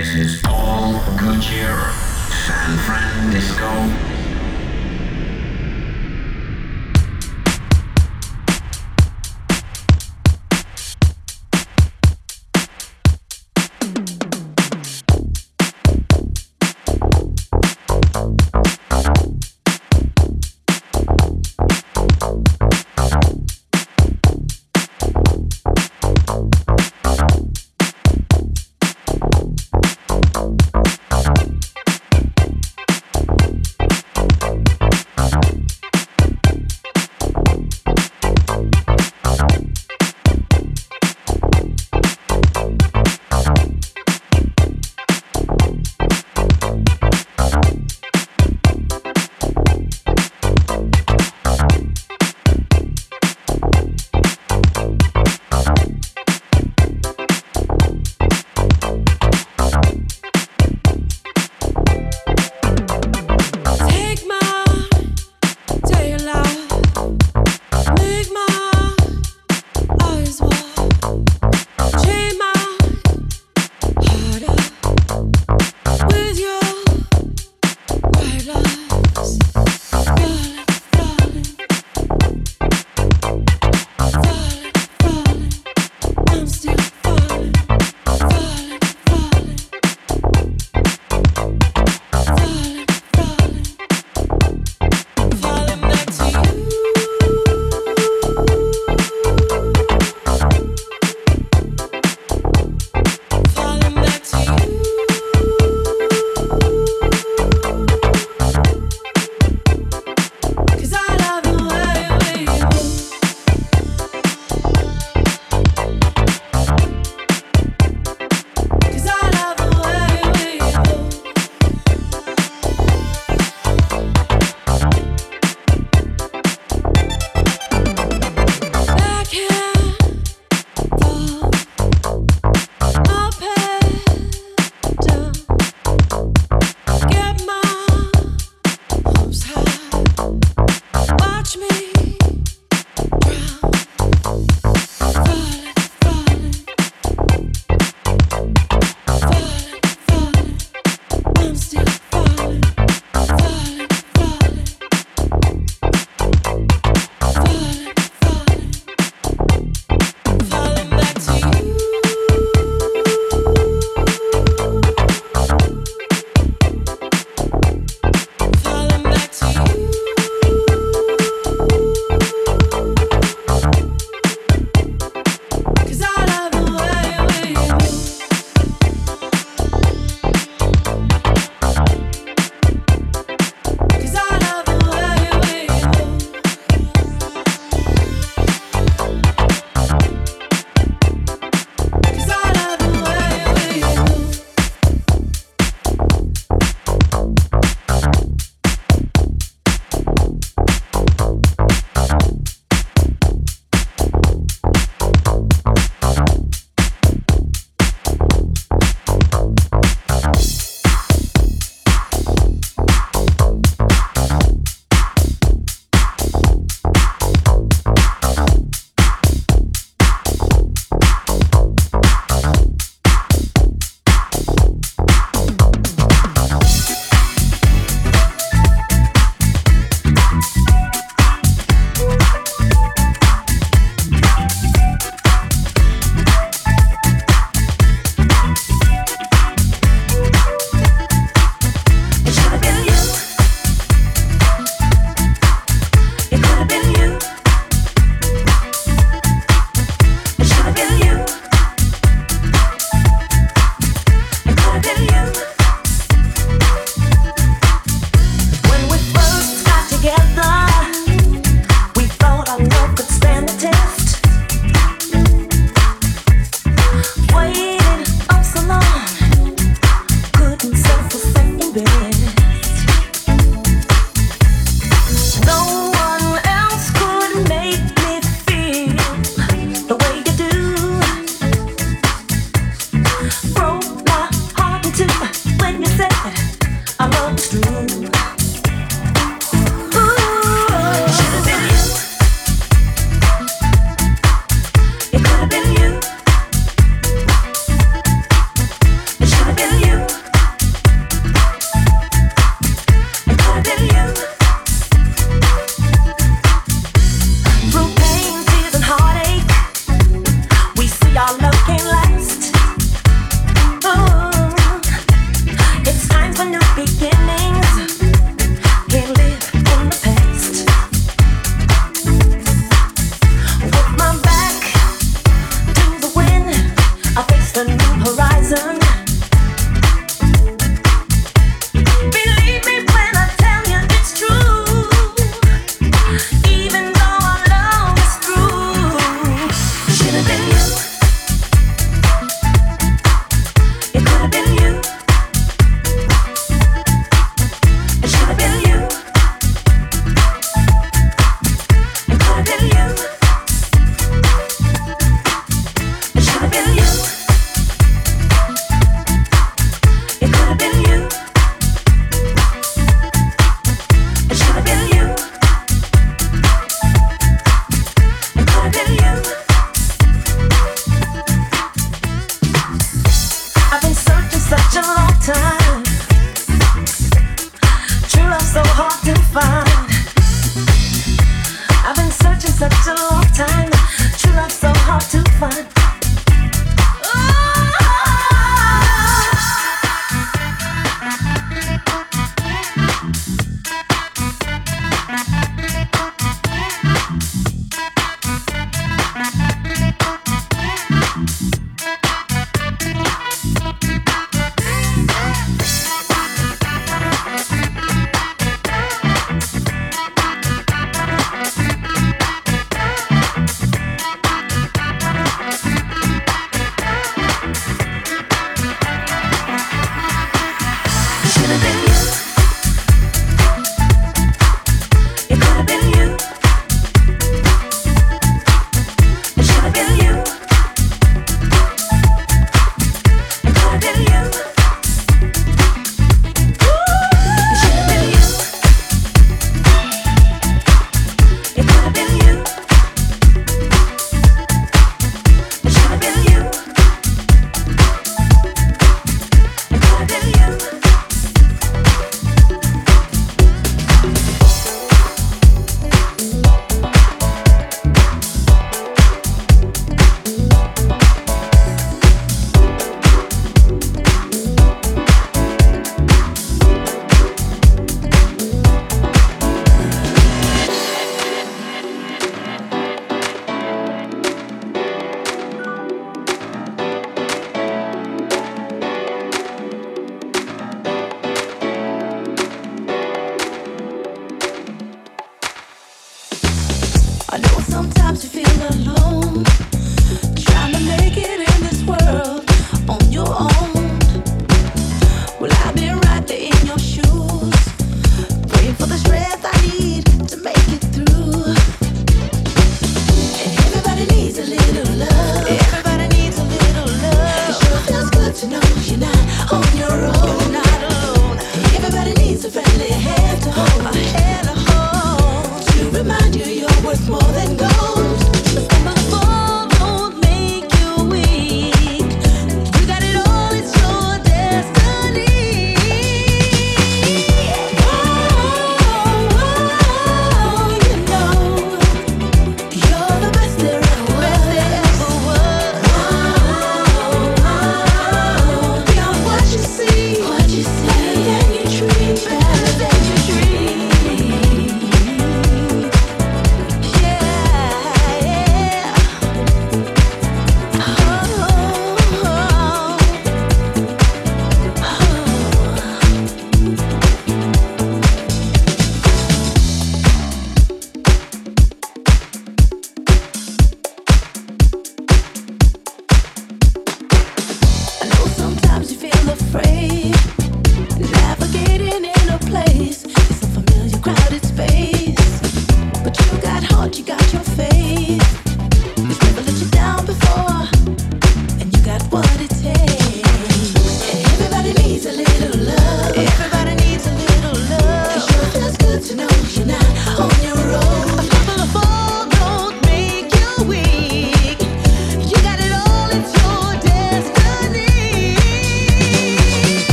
This is Paul Goodyear, SanFranDisko.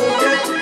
Yeah.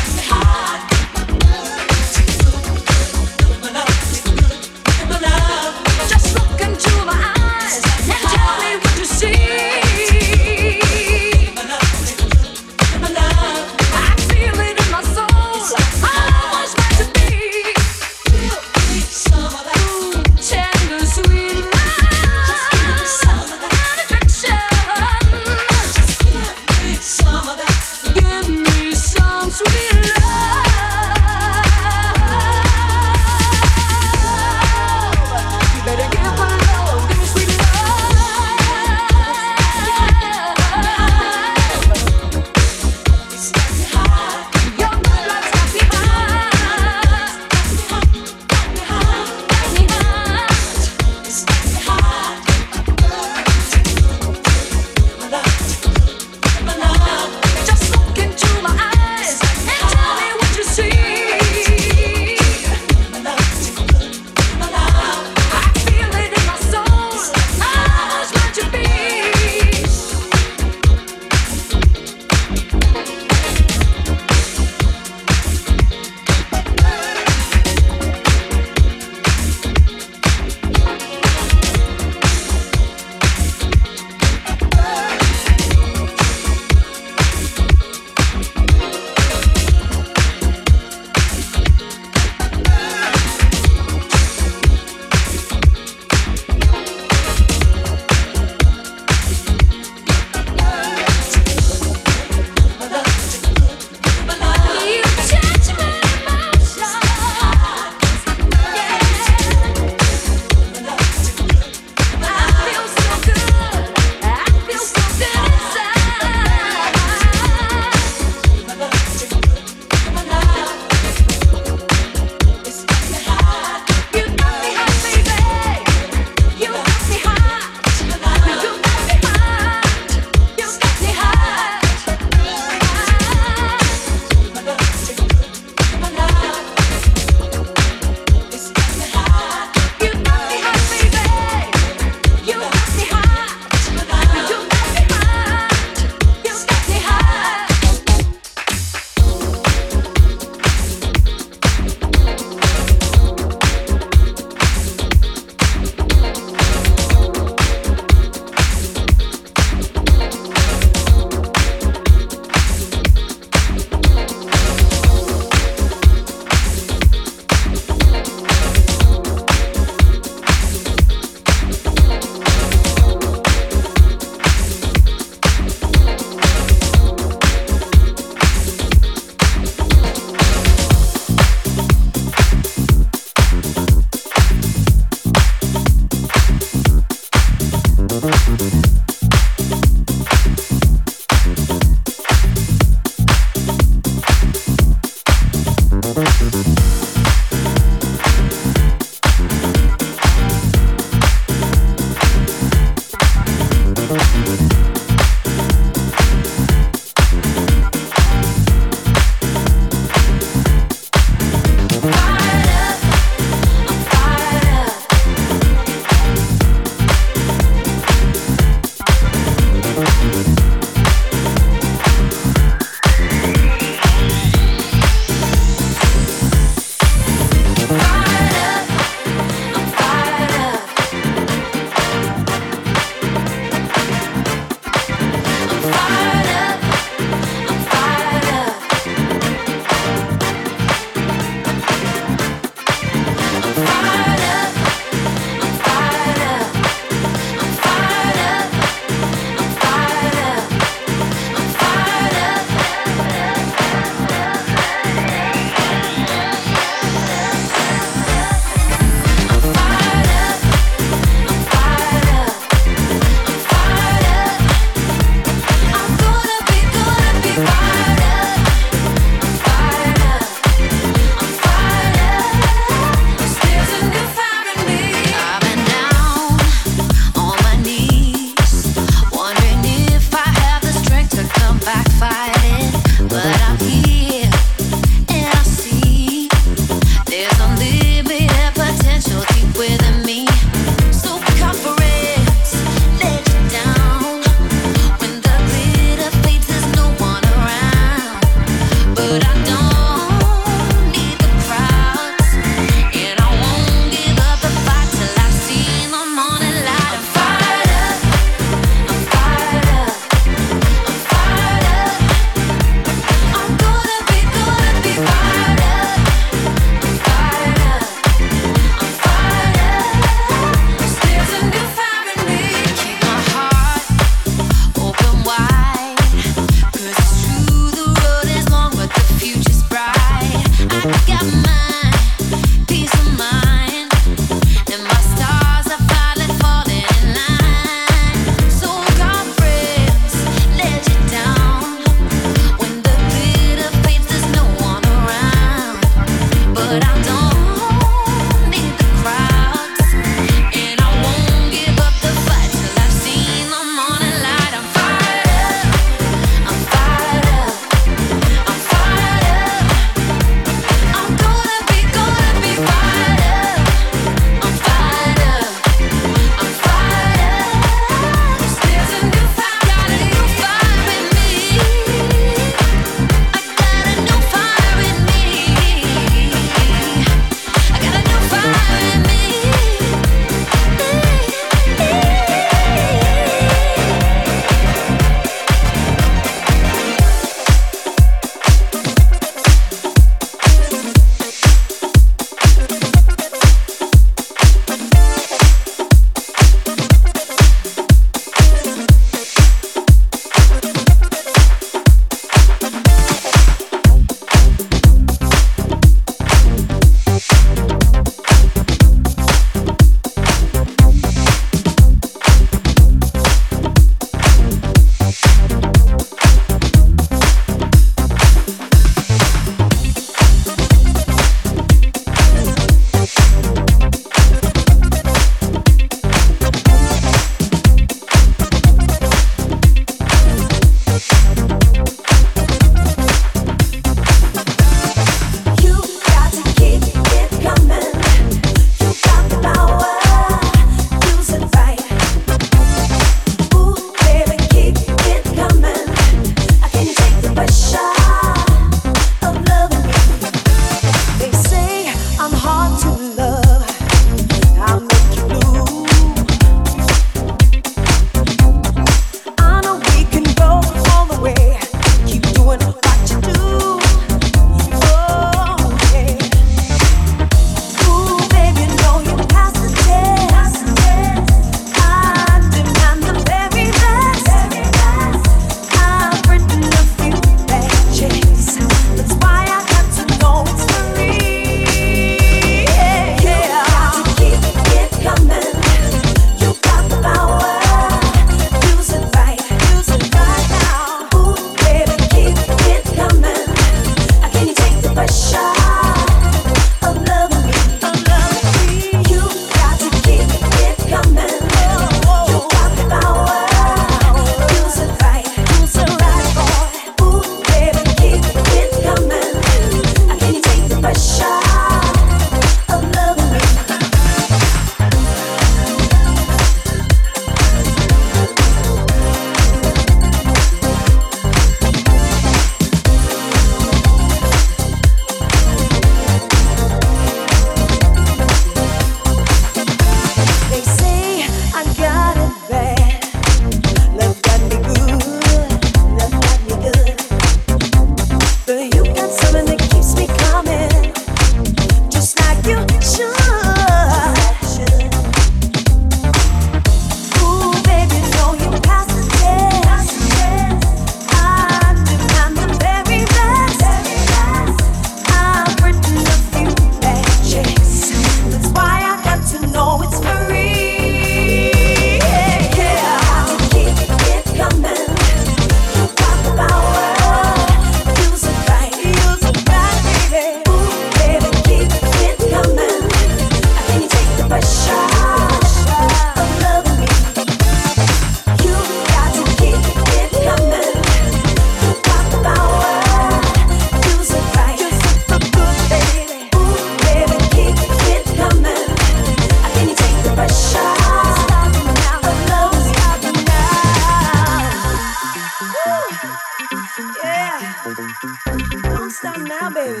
I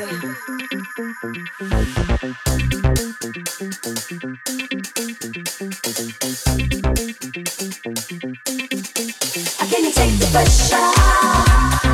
can't take the pressure.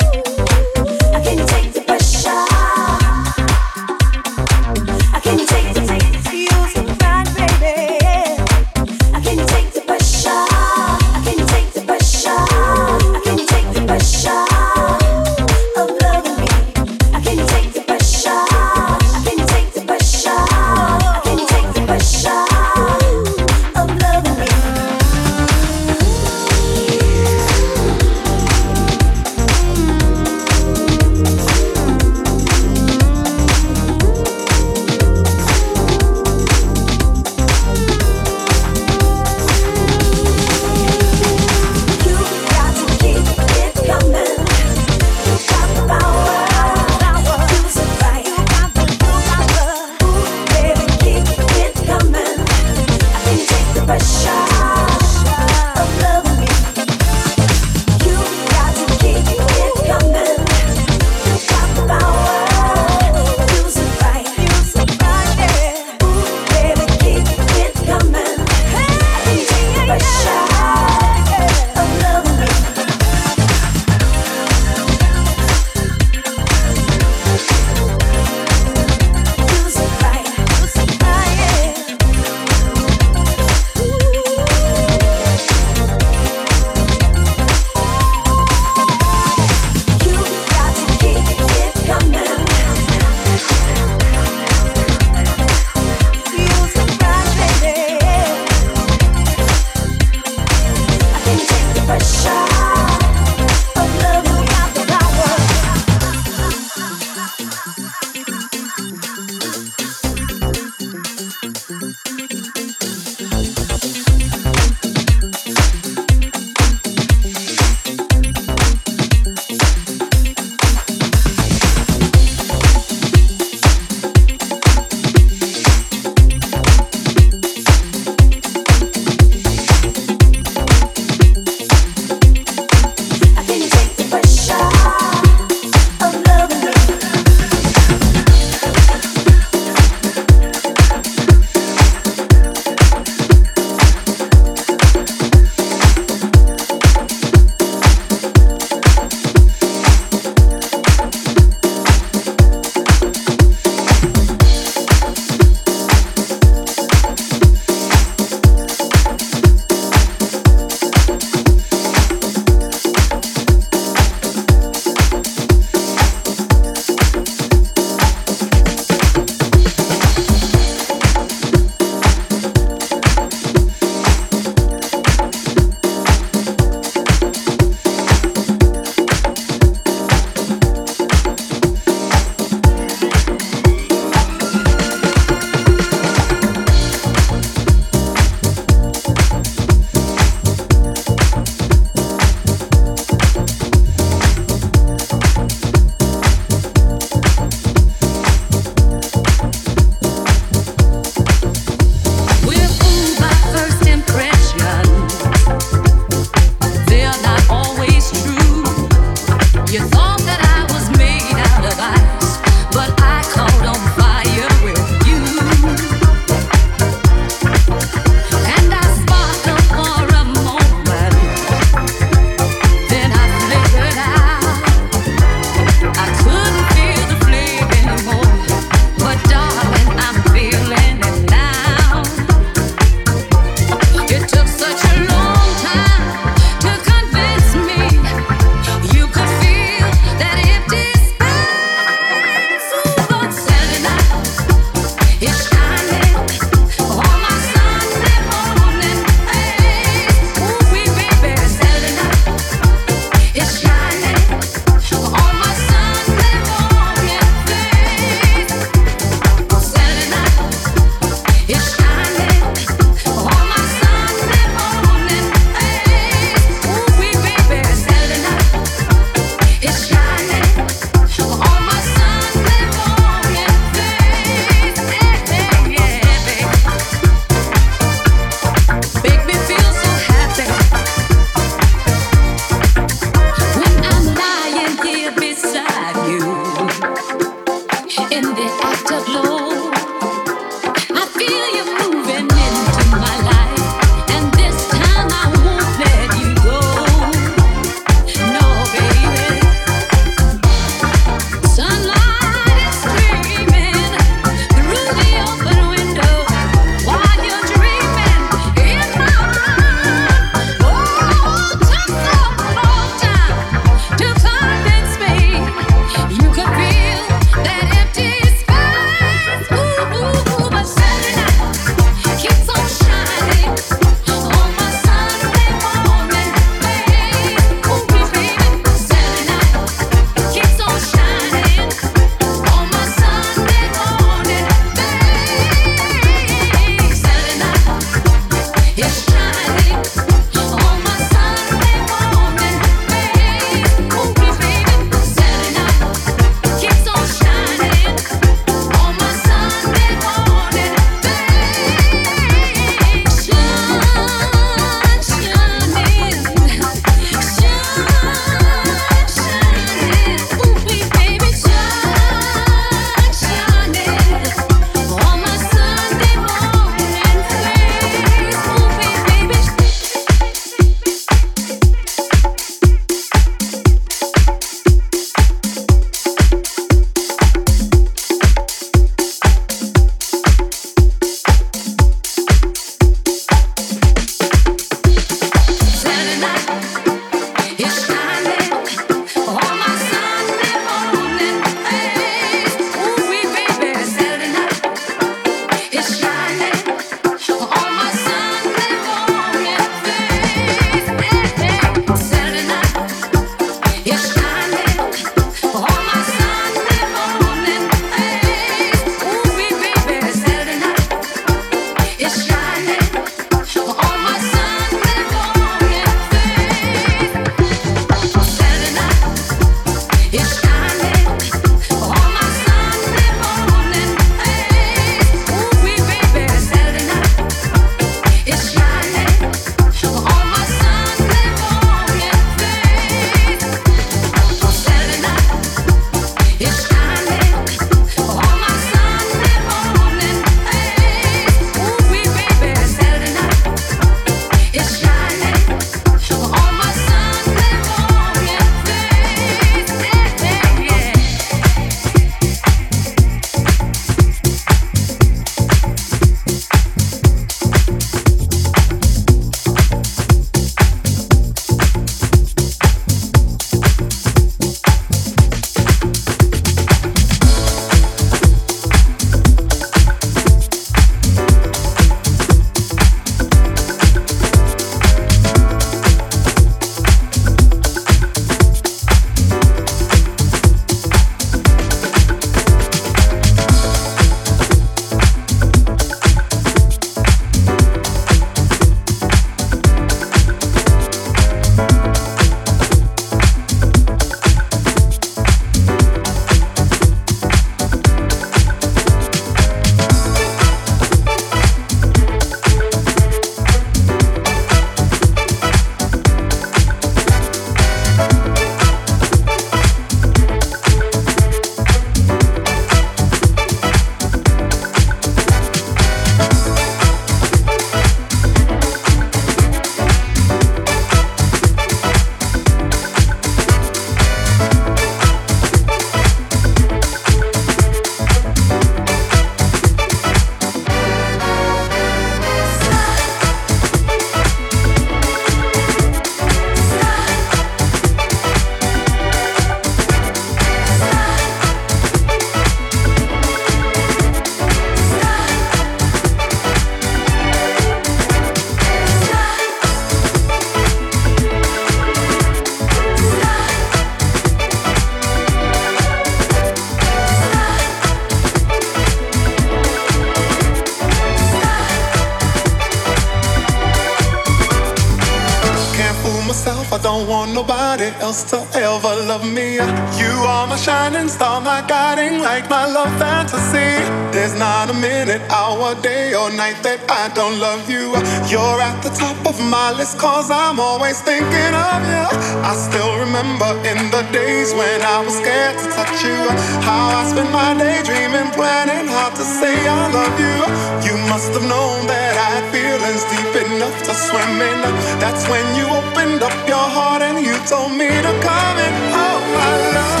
Want nobody else to ever love me. You are my shining star, my guiding light, my love fantasy. There's not a minute, hour, day, or night that I don't love you. You're at the top of my list, cause I'm always thinking of you. I still remember in the days when I was scared to touch you. How I spent my day dreaming, planning how to say I love you. You must have known that I had feelings deep enough to swim in. That's when you opened up your heart and you told me to come in. Oh, my love.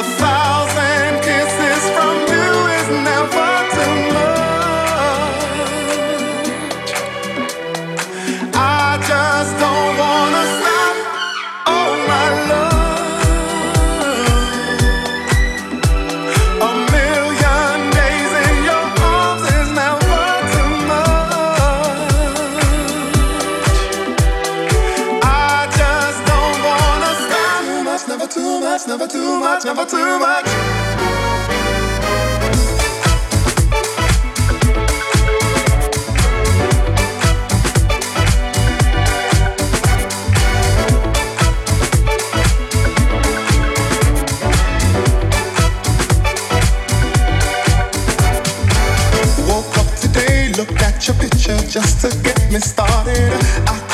A thousand kisses from you is never much, never too much. Woke up today, looked at your picture just to get me started. I